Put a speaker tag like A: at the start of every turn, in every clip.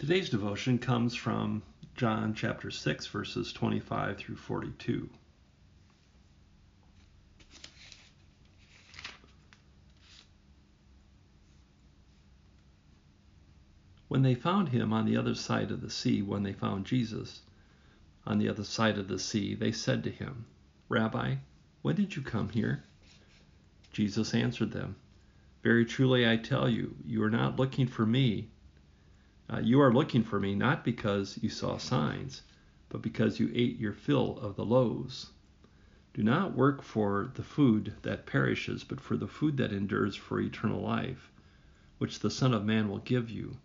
A: Today's devotion comes from John chapter 6, verses 25 through 42. When they found him on the other side of the sea, when they found Jesus on the other side of the sea, they said to him, Rabbi, when did you come here? Jesus answered them, Very truly I tell you, you are not looking for me uh, you are looking for me not because you saw signs, but because you ate your fill of the loaves. Do not work for the food that perishes, but for the food that endures for eternal life, which the Son of Man will give you.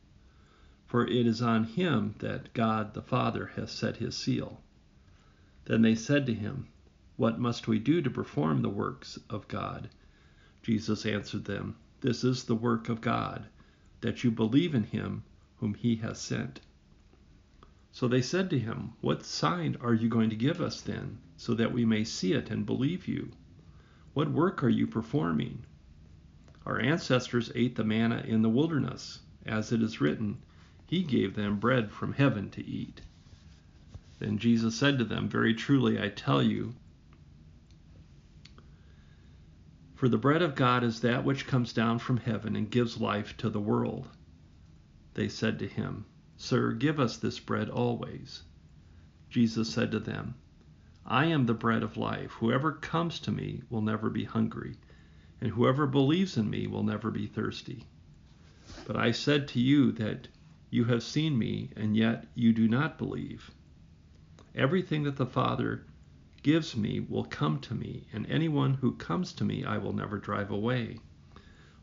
A: For it is on him that God the Father has set his seal. Then they said to him, What must we do to perform the works of God? Jesus answered them, This is the work of God, that you believe in him whom he has sent. So they said to him, What sign are you going to give us then, so that we may see it and believe you? What work are you performing? Our ancestors ate the manna in the wilderness, as it is written, He gave them bread from heaven to eat. Then Jesus said to them, Very truly I tell you, for the bread of God is that which comes down from heaven and gives life to the world. They said to him, Sir, give us this bread always. Jesus said to them, I am the bread of life. Whoever comes to me will never be hungry, and whoever believes in me will never be thirsty. But I said to you that you have seen me, and yet you do not believe. Everything that the Father gives me will come to me, and anyone who comes to me I will never drive away.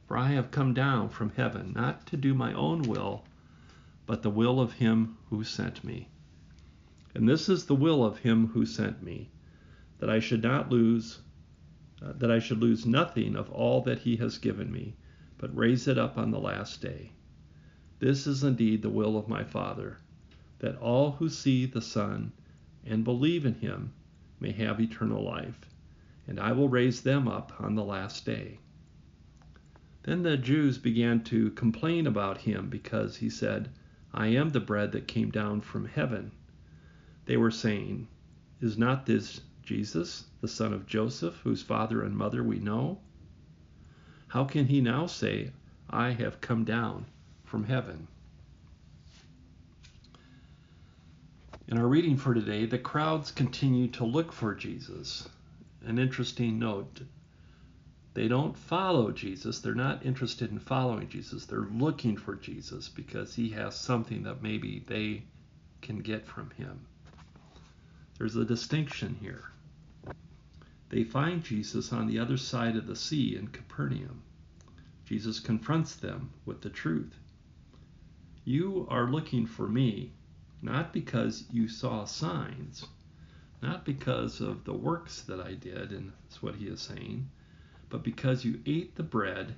A: For I have come down from heaven, not to do my own will, but the will of him who sent me. And this is the will of him who sent me, that I should not lose uh, that I should lose nothing of all that he has given me, but raise it up on the last day. This is indeed the will of my Father, that all who see the Son and believe in him may have eternal life, and I will raise them up on the last day. Then the Jews began to complain about him because he said, I am the bread that came down from heaven. They were saying, Is not this Jesus, the son of Joseph, whose father and mother we know? How can he now say, I have come down from heaven? In our reading for today, the crowds continue to look for Jesus. An interesting note they don't follow Jesus. They're not interested in following Jesus. They're looking for Jesus because he has something that maybe they can get from him. There's a distinction here. They find Jesus on the other side of the sea in Capernaum. Jesus confronts them with the truth. You are looking for me not because you saw signs, not because of the works that I did, and that's what he is saying but because you ate the bread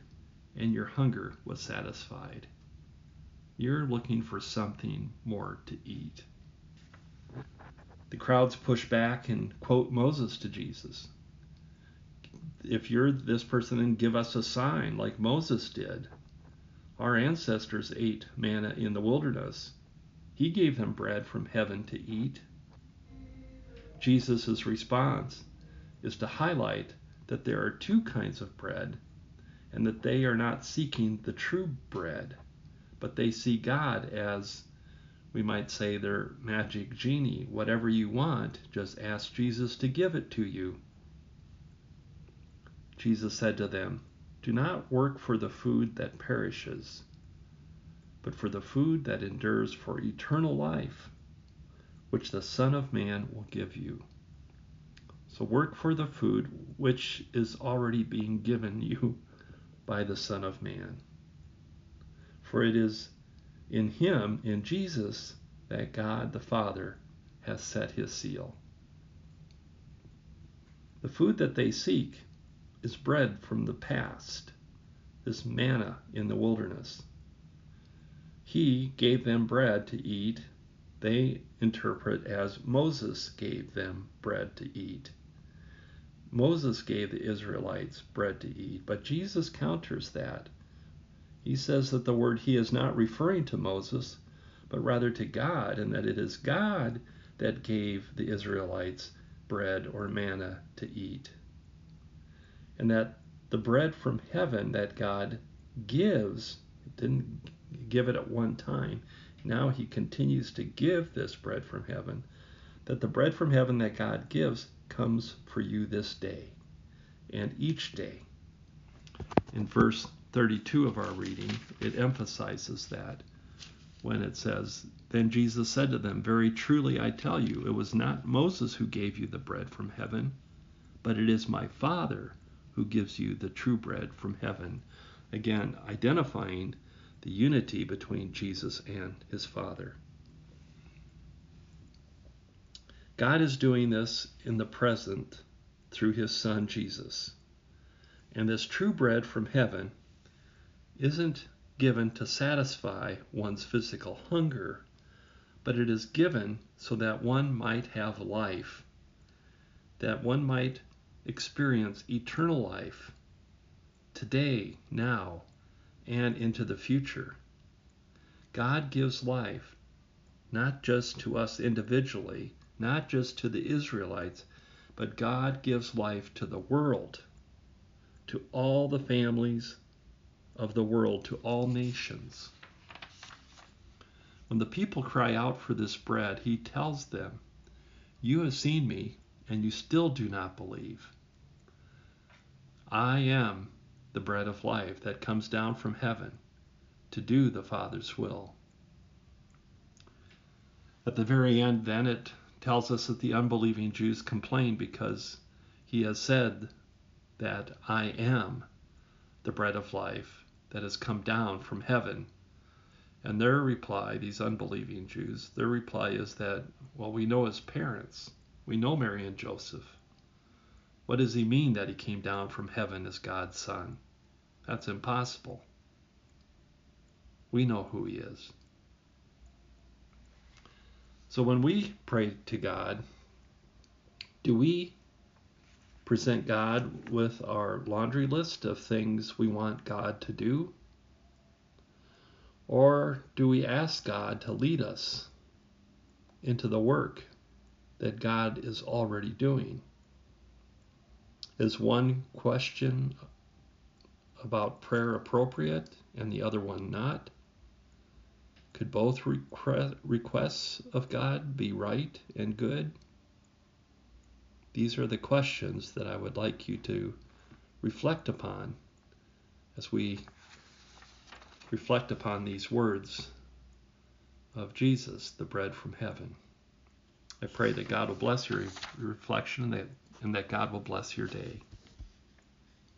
A: and your hunger was satisfied. You're looking for something more to eat. The crowds push back and quote Moses to Jesus. If you're this person, then give us a sign like Moses did. Our ancestors ate manna in the wilderness. He gave them bread from heaven to eat. Jesus' response is to highlight that there are two kinds of bread, and that they are not seeking the true bread, but they see God as, we might say, their magic genie. Whatever you want, just ask Jesus to give it to you. Jesus said to them, Do not work for the food that perishes, but for the food that endures for eternal life, which the Son of Man will give you. So work for the food which is already being given you by the Son of Man. For it is in Him, in Jesus, that God the Father has set His seal. The food that they seek is bread from the past, this manna in the wilderness. He gave them bread to eat. They interpret as Moses gave them bread to eat. Moses gave the Israelites bread to eat, but Jesus counters that. He says that the word he is not referring to Moses, but rather to God, and that it is God that gave the Israelites bread or manna to eat. And that the bread from heaven that God gives, didn't give it at one time, now he continues to give this bread from heaven, that the bread from heaven that God gives comes for you this day and each day. In verse 32 of our reading, it emphasizes that when it says, Then Jesus said to them, Very truly I tell you, it was not Moses who gave you the bread from heaven, but it is my Father who gives you the true bread from heaven. Again, identifying the unity between Jesus and his Father. God is doing this in the present through his Son Jesus. And this true bread from heaven isn't given to satisfy one's physical hunger, but it is given so that one might have life, that one might experience eternal life today, now, and into the future. God gives life not just to us individually, not just to the Israelites, but God gives life to the world, to all the families of the world, to all nations. When the people cry out for this bread, he tells them, You have seen me, and you still do not believe. I am the bread of life that comes down from heaven to do the Father's will. At the very end, then, it tells us that the unbelieving Jews complain because he has said that I am the bread of life that has come down from heaven. And their reply, these unbelieving Jews, their reply is that, well, we know his parents. We know Mary and Joseph. What does he mean that he came down from heaven as God's son? That's impossible. We know who he is. So when we pray to God, do we present God with our laundry list of things we want God to do? Or do we ask God to lead us into the work that God is already doing? Is one question about prayer appropriate and the other one not? Could both requests of God be right and good? These are the questions that I would like you to reflect upon as we reflect upon these words of Jesus, the bread from heaven. I pray that God will bless your reflection and that, and that God will bless your day.